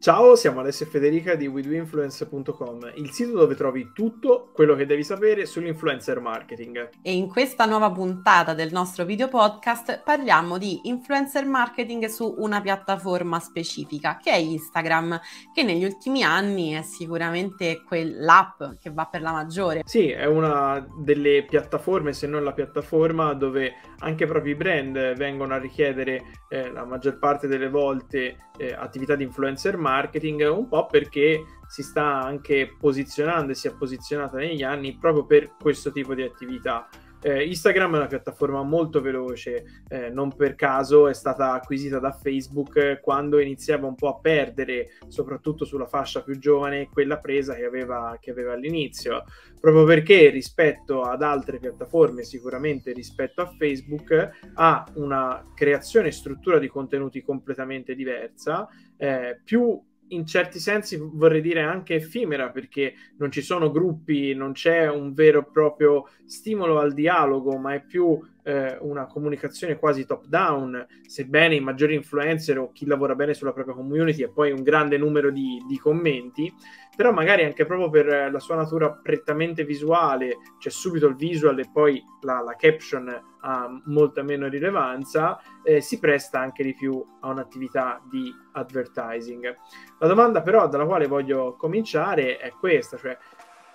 Ciao, siamo Alessio e Federica di WeDoInfluence.com, il sito dove trovi tutto quello che devi sapere sull'influencer marketing. E in questa nuova puntata del nostro video podcast parliamo di influencer marketing su una piattaforma specifica che è Instagram, che negli ultimi anni è sicuramente quell'app che va per la maggiore. Sì, è una delle piattaforme, se non la piattaforma, dove anche proprio i brand vengono a richiedere eh, la maggior parte delle volte eh, attività di influencer marketing marketing, un po' perché si sta anche posizionando e si è posizionata negli anni proprio per questo tipo di attività. Eh, Instagram è una piattaforma molto veloce, eh, non per caso è stata acquisita da Facebook quando iniziava un po' a perdere, soprattutto sulla fascia più giovane, quella presa che aveva, che aveva all'inizio, proprio perché rispetto ad altre piattaforme, sicuramente rispetto a Facebook, ha una creazione e struttura di contenuti completamente diversa, eh, più in certi sensi vorrei dire anche effimera perché non ci sono gruppi, non c'è un vero e proprio stimolo al dialogo, ma è più eh, una comunicazione quasi top down, sebbene i maggiori influencer o chi lavora bene sulla propria community e poi un grande numero di, di commenti, però magari anche proprio per la sua natura prettamente visuale, c'è cioè subito il visual e poi la, la caption ha molta meno rilevanza, eh, si presta anche di più a un'attività di advertising. La domanda però dalla quale voglio cominciare è questa, cioè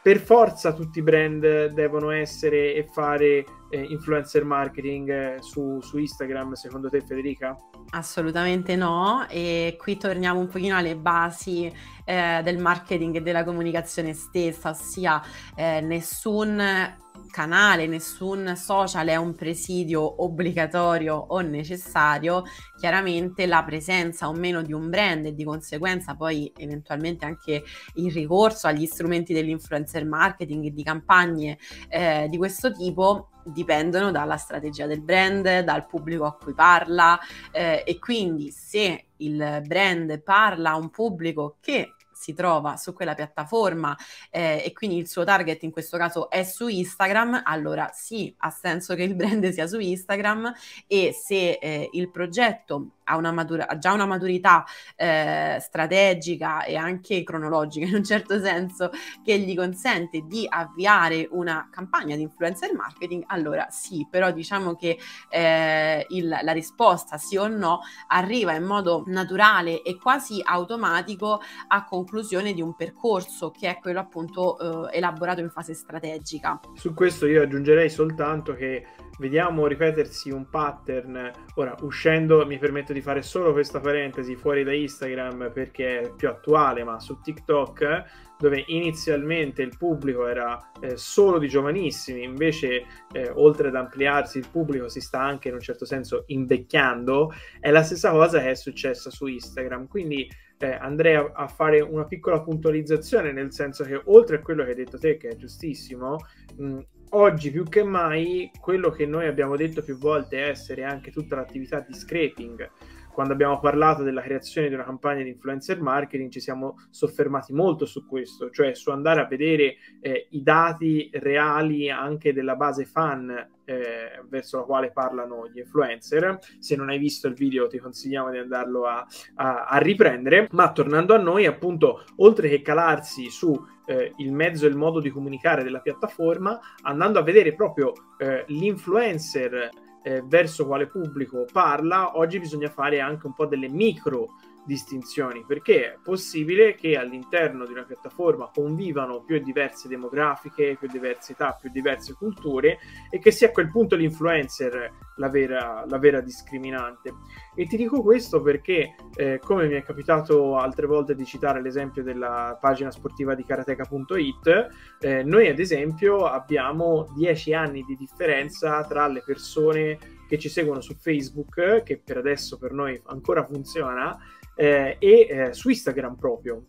per forza tutti i brand devono essere e fare eh, influencer marketing eh, su, su, Instagram, secondo te Federica? Assolutamente no, e qui torniamo un pochino alle basi eh, del marketing e della comunicazione stessa, ossia eh, nessun canale, nessun social è un presidio obbligatorio o necessario, chiaramente la presenza o meno di un brand e di conseguenza poi eventualmente anche il ricorso agli strumenti dell'influencer marketing e di campagne eh, di questo tipo dipendono dalla strategia del brand, dal pubblico a cui parla eh, e quindi se il brand parla a un pubblico che si trova su quella piattaforma eh, e quindi il suo target in questo caso è su Instagram, allora sì, ha senso che il brand sia su Instagram e se eh, il progetto ha, una matura- ha già una maturità eh, strategica e anche cronologica in un certo senso che gli consente di avviare una campagna di influencer marketing, allora sì, però diciamo che eh, il, la risposta sì o no arriva in modo naturale e quasi automatico a conclusione di un percorso che è quello appunto eh, elaborato in fase strategica. Su questo io aggiungerei soltanto che vediamo ripetersi un pattern. Ora, uscendo, mi permetto di fare solo questa parentesi fuori da Instagram perché è più attuale, ma su TikTok, dove inizialmente il pubblico era eh, solo di giovanissimi, invece eh, oltre ad ampliarsi il pubblico si sta anche in un certo senso invecchiando, è la stessa cosa che è successa su Instagram. Quindi eh, andrei a, a, fare una piccola puntualizzazione, nel senso che oltre a quello che hai detto te, che è giustissimo, mh, oggi più che mai quello che noi abbiamo detto più volte essere anche tutta l'attività di scraping. Quando abbiamo parlato della creazione di una campagna di influencer marketing ci siamo soffermati molto su questo, cioè su andare a vedere eh, i dati reali anche della base fan eh, verso la quale parlano gli influencer. Se non hai visto il video ti consigliamo di andarlo a, a, a riprendere, ma tornando a noi appunto oltre che calarsi su eh, il mezzo e il modo di comunicare della piattaforma, andando a vedere proprio eh, l'influencer eh, verso quale pubblico parla, oggi bisogna fare anche un po' delle micro distinzioni, perché è possibile che all'interno di una piattaforma convivano più diverse demografiche, più diverse età, più diverse culture e che sia a quel punto l'influencer la vera, la vera discriminante. E ti dico questo perché, eh, come mi è capitato altre volte di citare l'esempio della pagina sportiva di karateka.it, eh, noi ad esempio abbiamo 10 anni di differenza tra le persone che ci seguono su Facebook, che per adesso per noi ancora funziona, eh, e eh, su Instagram proprio.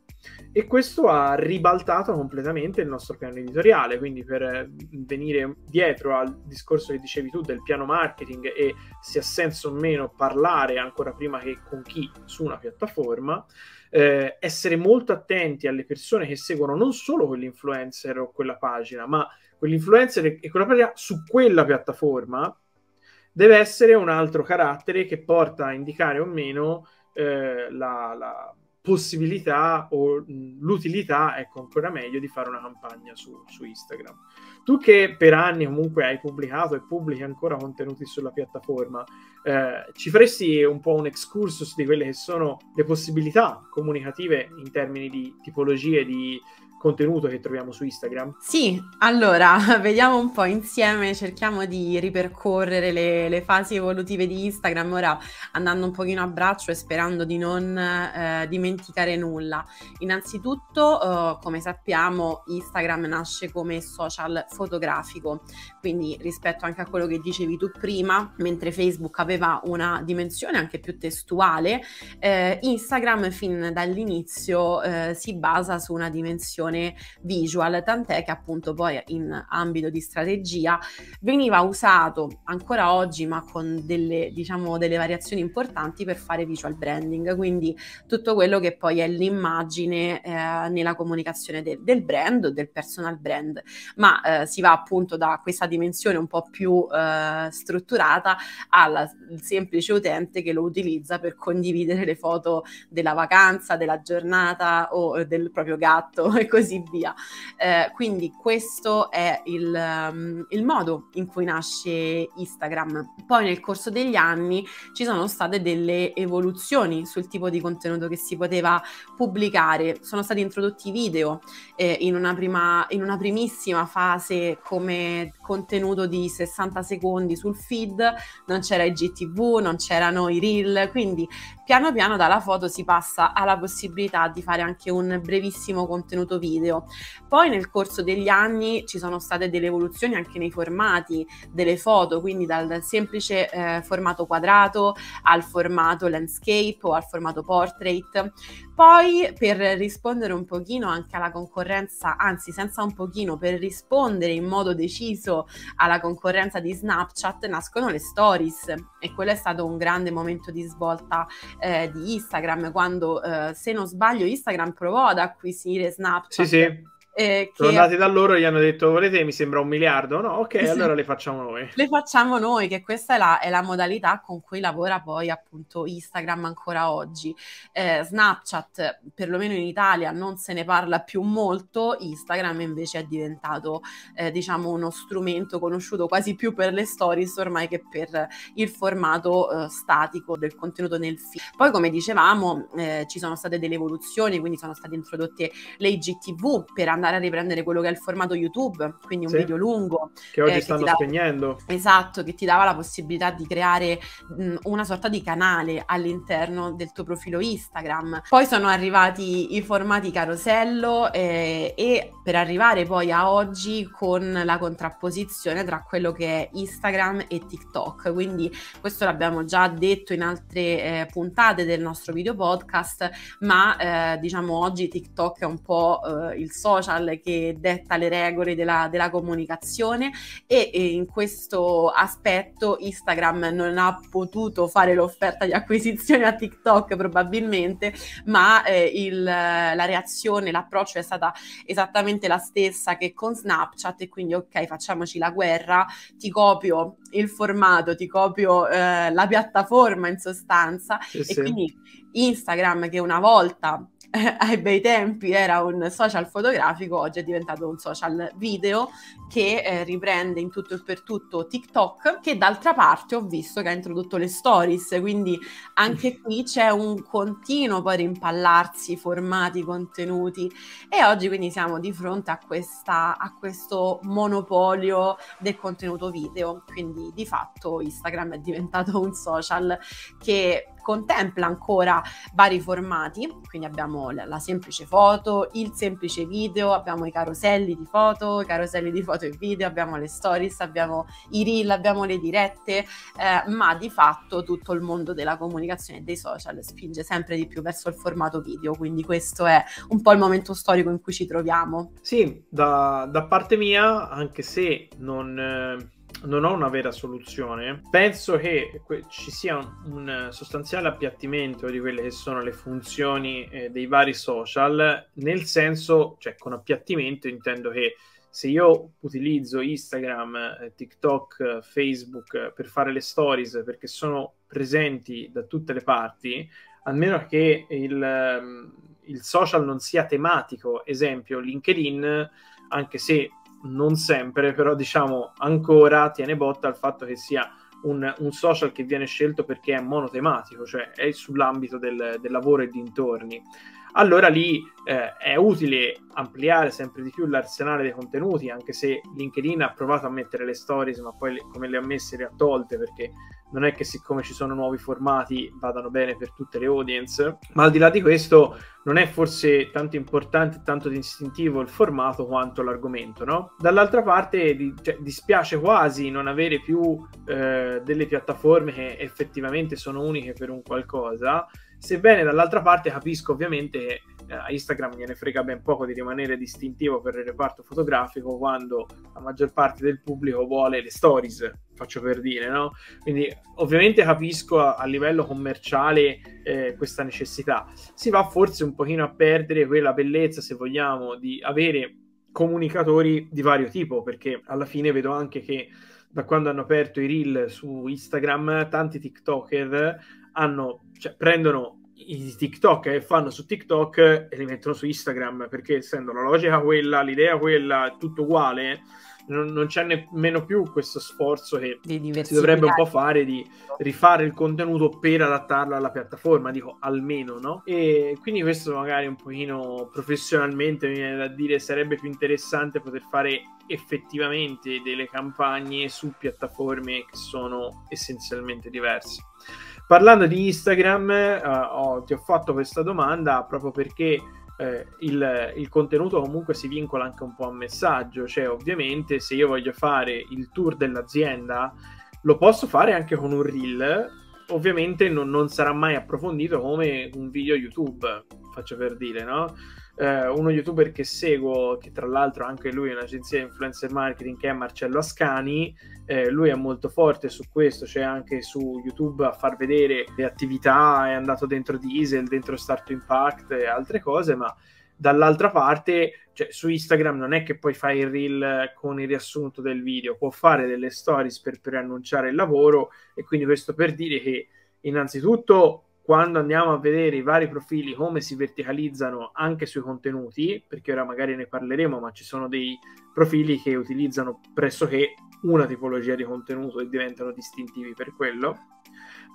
E questo ha ribaltato completamente il nostro piano editoriale, quindi per eh, venire dietro al discorso che dicevi tu del piano marketing e se ha senso o meno parlare ancora prima che con chi su una piattaforma, eh, essere molto attenti alle persone che seguono non solo quell'influencer o quella pagina, ma quell'influencer e quella pagina su quella piattaforma deve essere un altro carattere che porta a indicare o meno eh, la, la, possibilità o mh, l'utilità, ecco ancora meglio, di fare una campagna su, su, Instagram. Tu che per anni comunque hai pubblicato e pubblichi ancora contenuti sulla piattaforma, eh, ci faresti un po' un excursus di quelle che sono le possibilità comunicative in termini di tipologie di contenuto che troviamo su Instagram? Sì, allora vediamo un po' insieme, cerchiamo di ripercorrere le, le fasi evolutive di Instagram, ora andando un pochino a braccio e sperando di non eh, dimenticare nulla. Innanzitutto, eh, come sappiamo, Instagram nasce come social fotografico, quindi rispetto anche a quello che dicevi tu prima, mentre Facebook aveva una dimensione anche più testuale, eh, Instagram fin dall'inizio eh, si basa su una dimensione comunicazione visual, tant'è che appunto poi in ambito di strategia veniva usato ancora oggi, ma con delle, diciamo, delle variazioni importanti per fare visual branding, quindi tutto quello che poi è l'immagine eh, nella comunicazione del, del brand o del personal brand, ma eh, si va appunto da questa dimensione un po' più eh, strutturata al semplice utente che lo utilizza per condividere le foto della vacanza, della giornata o del proprio gatto e così così via. Eh, quindi questo è il, um, il, modo in cui nasce Instagram. Poi nel corso degli anni ci sono state delle evoluzioni sul tipo di contenuto che si poteva pubblicare. Sono stati introdotti video eh, in, una prima, in una primissima fase come contenuto di 60 secondi sul feed, non c'era il GTV, non c'erano i reel, quindi piano piano dalla foto si passa alla possibilità di fare anche un brevissimo contenuto video. Poi nel corso degli anni ci sono state delle evoluzioni anche nei formati delle foto, quindi dal semplice eh, formato quadrato al formato landscape o al formato portrait. Poi per rispondere un pochino anche alla concorrenza, anzi senza un pochino, per rispondere in modo deciso alla concorrenza di Snapchat, nascono le stories e quello è stato un grande momento di svolta eh, di Instagram quando, eh, se non sbaglio, Instagram provò ad acquisire Snapchat. Sì, sì eh, Sono andati da loro e gli hanno detto volete mi sembra un miliardo? No, ok, esatto. allora le facciamo noi. Le facciamo noi, che questa è la, è la, modalità con cui lavora poi appunto Instagram ancora oggi. Eh, Snapchat, perlomeno in Italia, non se ne parla più molto, Instagram invece è diventato eh, diciamo uno strumento conosciuto quasi più per le stories ormai che per il formato eh, statico del contenuto nel feed. Poi come dicevamo eh, ci sono state delle evoluzioni, quindi sono state introdotte le IGTV per andare andare a riprendere quello che è il formato YouTube, quindi un sì, video lungo. Che oggi eh, stanno dava, spegnendo. Esatto, che ti dava la possibilità di creare mh, una sorta di canale all'interno del tuo profilo Instagram. Poi sono arrivati i formati carosello eh, e per arrivare poi a oggi con la contrapposizione tra quello che è Instagram e TikTok. Quindi questo l'abbiamo già detto in altre eh, puntate del nostro video podcast, ma eh, diciamo oggi TikTok è un po' eh, il social social che detta le regole della, della comunicazione e, e, in questo aspetto Instagram non ha potuto fare l'offerta di acquisizione a TikTok probabilmente, ma eh, il, la reazione, l'approccio è stata esattamente la stessa che con Snapchat e quindi ok facciamoci la guerra, ti copio il formato, ti copio eh, la piattaforma in sostanza sì, e sì. quindi Instagram che una volta ai bei tempi era un social fotografico, oggi è diventato un social video che eh, riprende in tutto e per tutto TikTok, che d'altra parte ho visto che ha introdotto le stories, quindi anche qui c'è un continuo poi rimpallarsi formati, contenuti e oggi quindi siamo di fronte a, questa, a questo monopolio del contenuto video, quindi di fatto Instagram è diventato un social che contempla ancora vari formati, quindi abbiamo la semplice foto, il semplice video, abbiamo i caroselli di foto, i caroselli di foto e video, abbiamo le stories, abbiamo i reel, abbiamo le dirette, eh, ma di fatto tutto il mondo della comunicazione e dei social spinge sempre di più verso il formato video, quindi questo è un po' il momento storico in cui ci troviamo. Sì, da, da parte mia, anche se non... Eh non ho una vera soluzione. Penso che ci sia un, sostanziale appiattimento di quelle che sono le funzioni eh, dei vari social, nel senso, cioè con appiattimento intendo che se io utilizzo Instagram, eh, TikTok, Facebook per fare le stories perché sono presenti da tutte le parti, a meno che il, ehm, il social non sia tematico, esempio LinkedIn, anche se non sempre, però diciamo ancora tiene botta al fatto che sia un, un, social che viene scelto perché è monotematico, cioè è sull'ambito del, del lavoro e dintorni allora lì eh, è utile ampliare sempre di più l'arsenale dei contenuti, anche se LinkedIn ha provato a mettere le stories, ma poi le, come le ha messe le ha tolte, perché non è che siccome ci sono nuovi formati vadano bene per tutte le audience, ma al di là di questo non è forse tanto importante tanto distintivo il formato quanto l'argomento, no? Dall'altra parte di, cioè, dispiace quasi non avere più eh, delle piattaforme che effettivamente sono uniche per un qualcosa, Sebbene dall'altra parte capisco ovviamente eh, a Instagram gliene frega ben poco di rimanere distintivo per il reparto fotografico quando la maggior parte del pubblico vuole le stories, faccio per dire, no? Quindi ovviamente capisco a, a livello commerciale eh, questa necessità. Si va forse un pochino a perdere quella bellezza, se vogliamo, di avere comunicatori di vario tipo, perché alla fine vedo anche che da quando hanno aperto i reel su Instagram, tanti TikToker hanno, cioè, prendono i TikTok che fanno su TikTok e li mettono su Instagram perché essendo la logica quella, l'idea quella, tutto uguale, non, non c'è nemmeno più questo sforzo che si dovrebbe un po' fare di rifare il contenuto per adattarlo alla piattaforma, dico almeno, no? E quindi questo magari un pochino professionalmente mi viene da dire sarebbe più interessante poter fare effettivamente delle campagne su piattaforme che sono essenzialmente diverse. Parlando di Instagram, eh, ho, ti ho fatto questa domanda proprio perché eh, il, il, contenuto comunque si vincola anche un po' a messaggio, cioè ovviamente se io voglio fare il tour dell'azienda lo posso fare anche con un reel, ovviamente non, non sarà mai approfondito come un video YouTube, faccio per dire, no? Eh, uno youtuber che seguo, che tra l'altro anche lui è un'agenzia di influencer marketing, che è Marcello Ascani. Eh, lui è molto forte su questo, c'è anche su YouTube a far vedere le attività, è andato dentro Diesel, dentro Start Impact e altre cose, ma dall'altra parte, cioè, su Instagram non è che poi fai il reel con il riassunto del video, può fare delle stories per preannunciare il lavoro e quindi questo per dire che innanzitutto quando andiamo a vedere i vari profili come si verticalizzano anche sui contenuti, perché ora magari ne parleremo, ma ci sono dei profili che utilizzano pressoché una tipologia di contenuto e diventano distintivi per quello,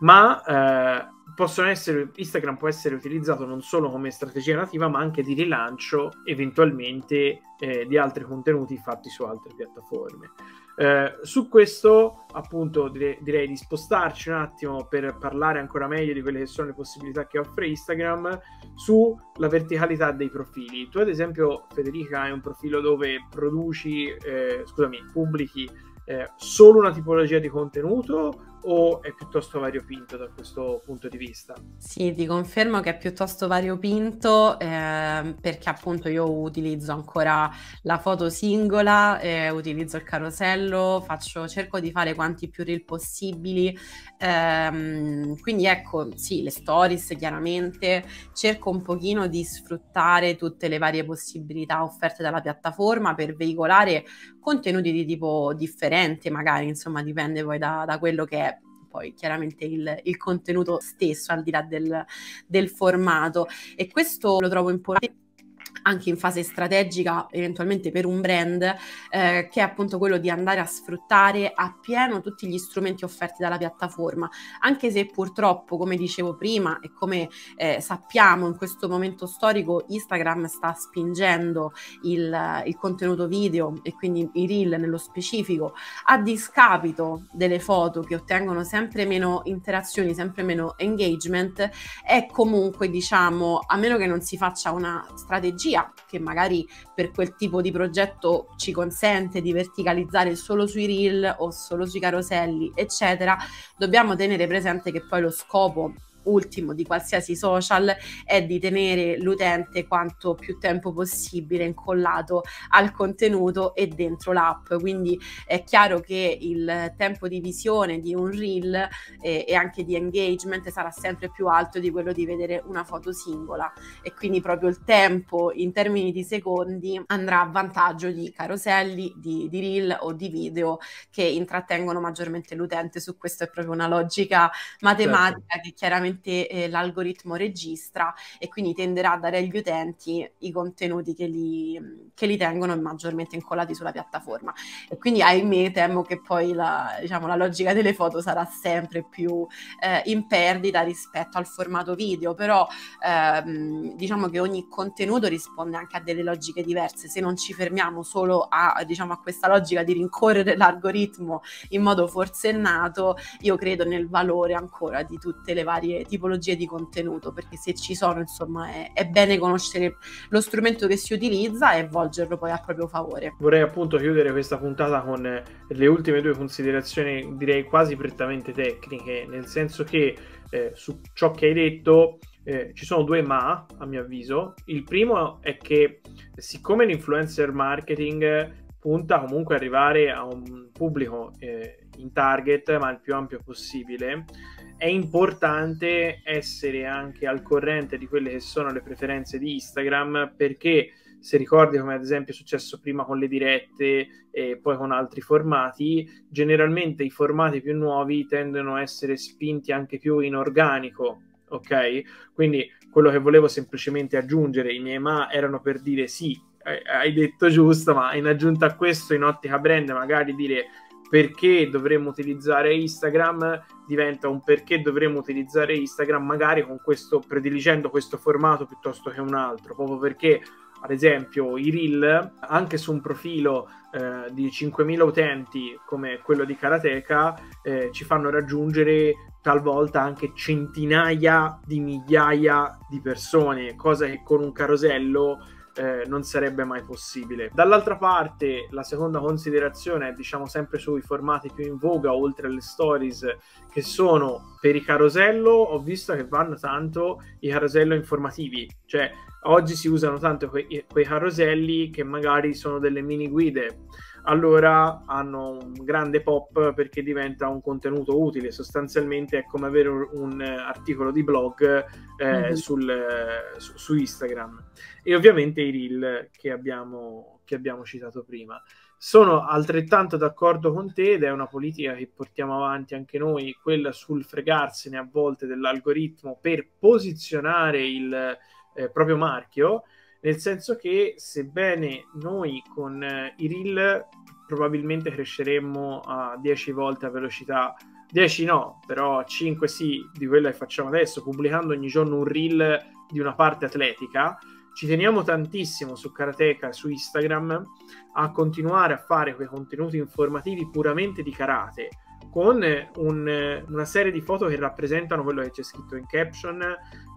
ma eh, possono essere, Instagram può essere utilizzato non solo come strategia nativa, ma anche di rilancio eventualmente eh, di altri contenuti fatti su altre piattaforme. Eh, su questo, appunto, direi, direi, di spostarci un attimo per parlare ancora meglio di quelle che sono le possibilità che offre Instagram sulla verticalità dei profili. Tu, ad esempio, Federica, hai un profilo dove produci, eh, scusami, pubblichi eh, solo una tipologia di contenuto o è piuttosto variopinto da questo punto di vista? Sì, ti confermo che è piuttosto variopinto eh, perché appunto io utilizzo ancora la foto singola, eh, utilizzo il carosello, faccio, cerco di fare quanti più reel possibili, ehm, quindi ecco sì, le stories chiaramente, cerco un pochino di sfruttare tutte le varie possibilità offerte dalla piattaforma per veicolare contenuti di tipo differente, magari insomma dipende poi da, da quello che è poi chiaramente il, il contenuto stesso al di là del, del formato. E questo lo trovo importante anche in fase strategica, eventualmente per un brand, eh, che è appunto quello di andare a sfruttare appieno tutti gli strumenti offerti dalla piattaforma, anche se purtroppo, come dicevo prima e come eh, sappiamo in questo momento storico, Instagram sta spingendo il, il contenuto video e quindi i reel nello specifico a discapito delle foto che ottengono sempre meno interazioni, sempre meno engagement, è comunque diciamo, a meno che non si faccia una strategia tecnologia che magari per quel tipo di progetto ci consente di verticalizzare solo sui reel o solo sui caroselli, eccetera, dobbiamo tenere presente che poi lo scopo ultimo di qualsiasi social è di tenere l'utente quanto più tempo possibile incollato al contenuto e dentro l'app. Quindi è chiaro che il tempo di visione di un reel eh, e anche di engagement sarà sempre più alto di quello di vedere una foto singola e quindi proprio il tempo in termini di secondi andrà a vantaggio di caroselli, di, di reel o di video che intrattengono maggiormente l'utente. Su questo è proprio una logica matematica certo. che chiaramente effettivamente eh, l'algoritmo registra e quindi tenderà a dare agli utenti i contenuti che li, che li tengono maggiormente incollati sulla piattaforma. E quindi ahimè temo che poi la, diciamo, la logica delle foto sarà sempre più eh, in perdita rispetto al formato video, però ehm, diciamo che ogni contenuto risponde anche a delle logiche diverse. Se non ci fermiamo solo a, diciamo, a questa logica di rincorrere l'algoritmo in modo forsennato, io credo nel valore ancora di tutte le varie tipologie di contenuto, perché se ci sono, insomma, è, è bene conoscere lo strumento che si utilizza e volgerlo poi a proprio favore. Vorrei appunto chiudere questa puntata con le ultime due considerazioni, direi quasi prettamente tecniche, nel senso che eh, su ciò che hai detto eh, ci sono due ma, a mio avviso. Il primo è che siccome l'influencer marketing punta comunque ad arrivare a un pubblico eh, in target, ma il più ampio possibile, è importante essere anche al corrente di quelle che sono le preferenze di Instagram perché se ricordi come ad esempio è successo prima con le dirette e poi con altri formati, generalmente i formati più nuovi tendono a essere spinti anche più in organico, ok? Quindi quello che volevo semplicemente aggiungere, i miei ma erano per dire sì, hai detto giusto, ma in aggiunta a questo in ottica brand magari dire perché dovremmo utilizzare Instagram diventa un perché dovremmo utilizzare Instagram magari con questo prediligendo questo formato piuttosto che un altro proprio perché ad esempio i reel anche su un profilo eh, di 5.000 utenti come quello di Karateka eh, ci fanno raggiungere talvolta anche centinaia di migliaia di persone cosa che con un carosello eh, non sarebbe mai possibile. Dall'altra parte, la seconda considerazione è diciamo sempre sui formati più in voga, oltre alle stories, che sono per i carosello, ho visto che vanno tanto i carosello informativi, cioè oggi si usano tanto quei, quei caroselli che magari sono delle mini guide allora hanno un grande pop perché diventa un contenuto utile. Sostanzialmente è come avere un, un articolo di blog eh, mm-hmm. sul, su, su, Instagram. E ovviamente i reel che abbiamo, che abbiamo citato prima. Sono altrettanto d'accordo con te ed è una politica che portiamo avanti anche noi, quella sul fregarsene a volte dell'algoritmo per posizionare il eh, proprio marchio nel senso che sebbene noi con eh, i reel probabilmente cresceremmo a 10 volte a velocità 10 no, però 5 sì, di quella che facciamo adesso, pubblicando ogni giorno un reel di una parte atletica. Ci teniamo tantissimo su Karateka su Instagram a continuare a fare quei contenuti informativi puramente di karate, con un, una serie di foto che rappresentano quello che c'è scritto in caption,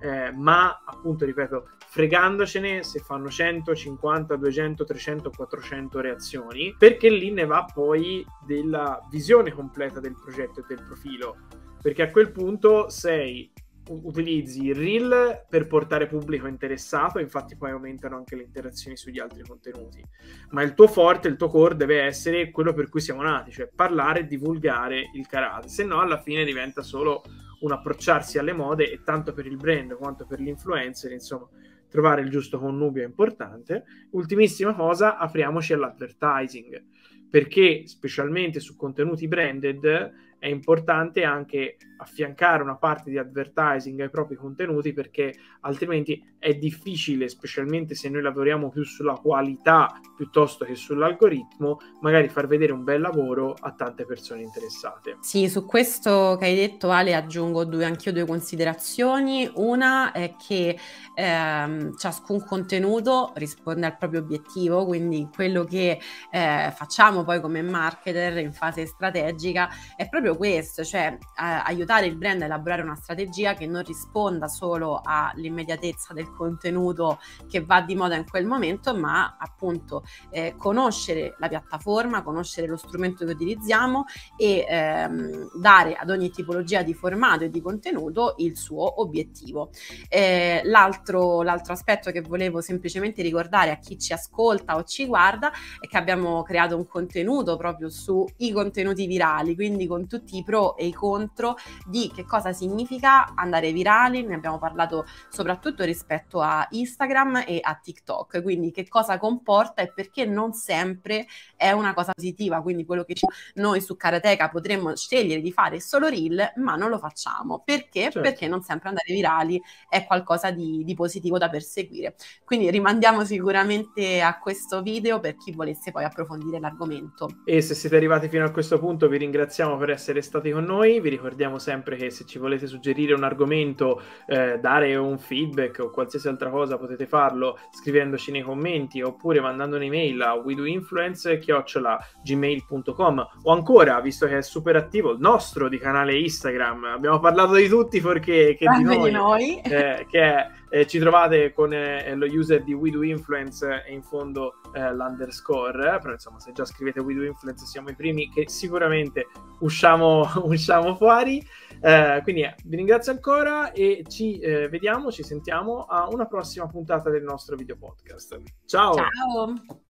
eh, ma appunto, ripeto, fregandocene se fanno 100, 50, 200, 300, 400 reazioni, perché lì ne va poi della visione completa del progetto e del profilo. Perché a quel punto sei utilizzi il reel per portare pubblico interessato, infatti poi aumentano anche le interazioni sugli altri contenuti. Ma il tuo forte, il tuo core deve essere quello per cui siamo nati, cioè parlare e divulgare il karate, se no alla fine diventa solo un approcciarsi alle mode e tanto per il brand quanto per l'influencer, insomma, trovare il giusto connubio è importante. Ultimissima cosa, apriamoci all'advertising, perché specialmente su contenuti branded è importante anche affiancare una parte di advertising ai propri contenuti perché altrimenti è difficile, specialmente se noi lavoriamo più sulla qualità piuttosto che sull'algoritmo, magari far vedere un bel lavoro a tante persone interessate. Sì, su questo che hai detto Ale aggiungo due, anch'io due considerazioni. Una è che ehm, ciascun contenuto risponde al proprio obiettivo, quindi quello che eh, facciamo poi come marketer in fase strategica è proprio proprio questo, cioè aiutare il brand a elaborare una strategia che non risponda solo all'immediatezza del contenuto che va di moda in quel momento, ma appunto eh, conoscere la piattaforma, conoscere lo strumento che utilizziamo e ehm, dare ad ogni tipologia di formato e di contenuto il suo obiettivo. Eh, l'altro, l'altro aspetto che volevo semplicemente ricordare a chi ci ascolta o ci guarda è che abbiamo creato un contenuto proprio sui contenuti virali, quindi con tutti tutti i pro e i contro di che cosa significa andare virali, ne abbiamo parlato soprattutto rispetto a Instagram e a TikTok, quindi che cosa comporta e perché non sempre è una cosa positiva, quindi quello che noi su Karateka potremmo scegliere di fare solo reel, ma non lo facciamo. Perché? Certo. Perché non sempre andare virali è qualcosa di, di positivo da perseguire. Quindi rimandiamo sicuramente a questo video per chi volesse poi approfondire l'argomento. E se siete arrivati fino a questo punto vi ringraziamo per essere stati con noi, vi ricordiamo sempre che se ci volete suggerire un argomento, eh, dare un feedback o qualsiasi altra cosa potete farlo scrivendoci nei commenti oppure mandando un'email a widoinfluence.gmail.com o ancora, visto che è super attivo, il nostro di canale Instagram, abbiamo parlato di tutti perché che di noi, di noi. Eh, che è eh, ci trovate con eh, lo user di We Do Influence e in fondo eh, l'underscore, però insomma se già scrivete We Do Influence siamo i primi che sicuramente usciamo, usciamo fuori. Eh, quindi eh, vi ringrazio ancora e ci eh, vediamo, ci sentiamo a una prossima puntata del nostro video podcast. Ciao! Ciao!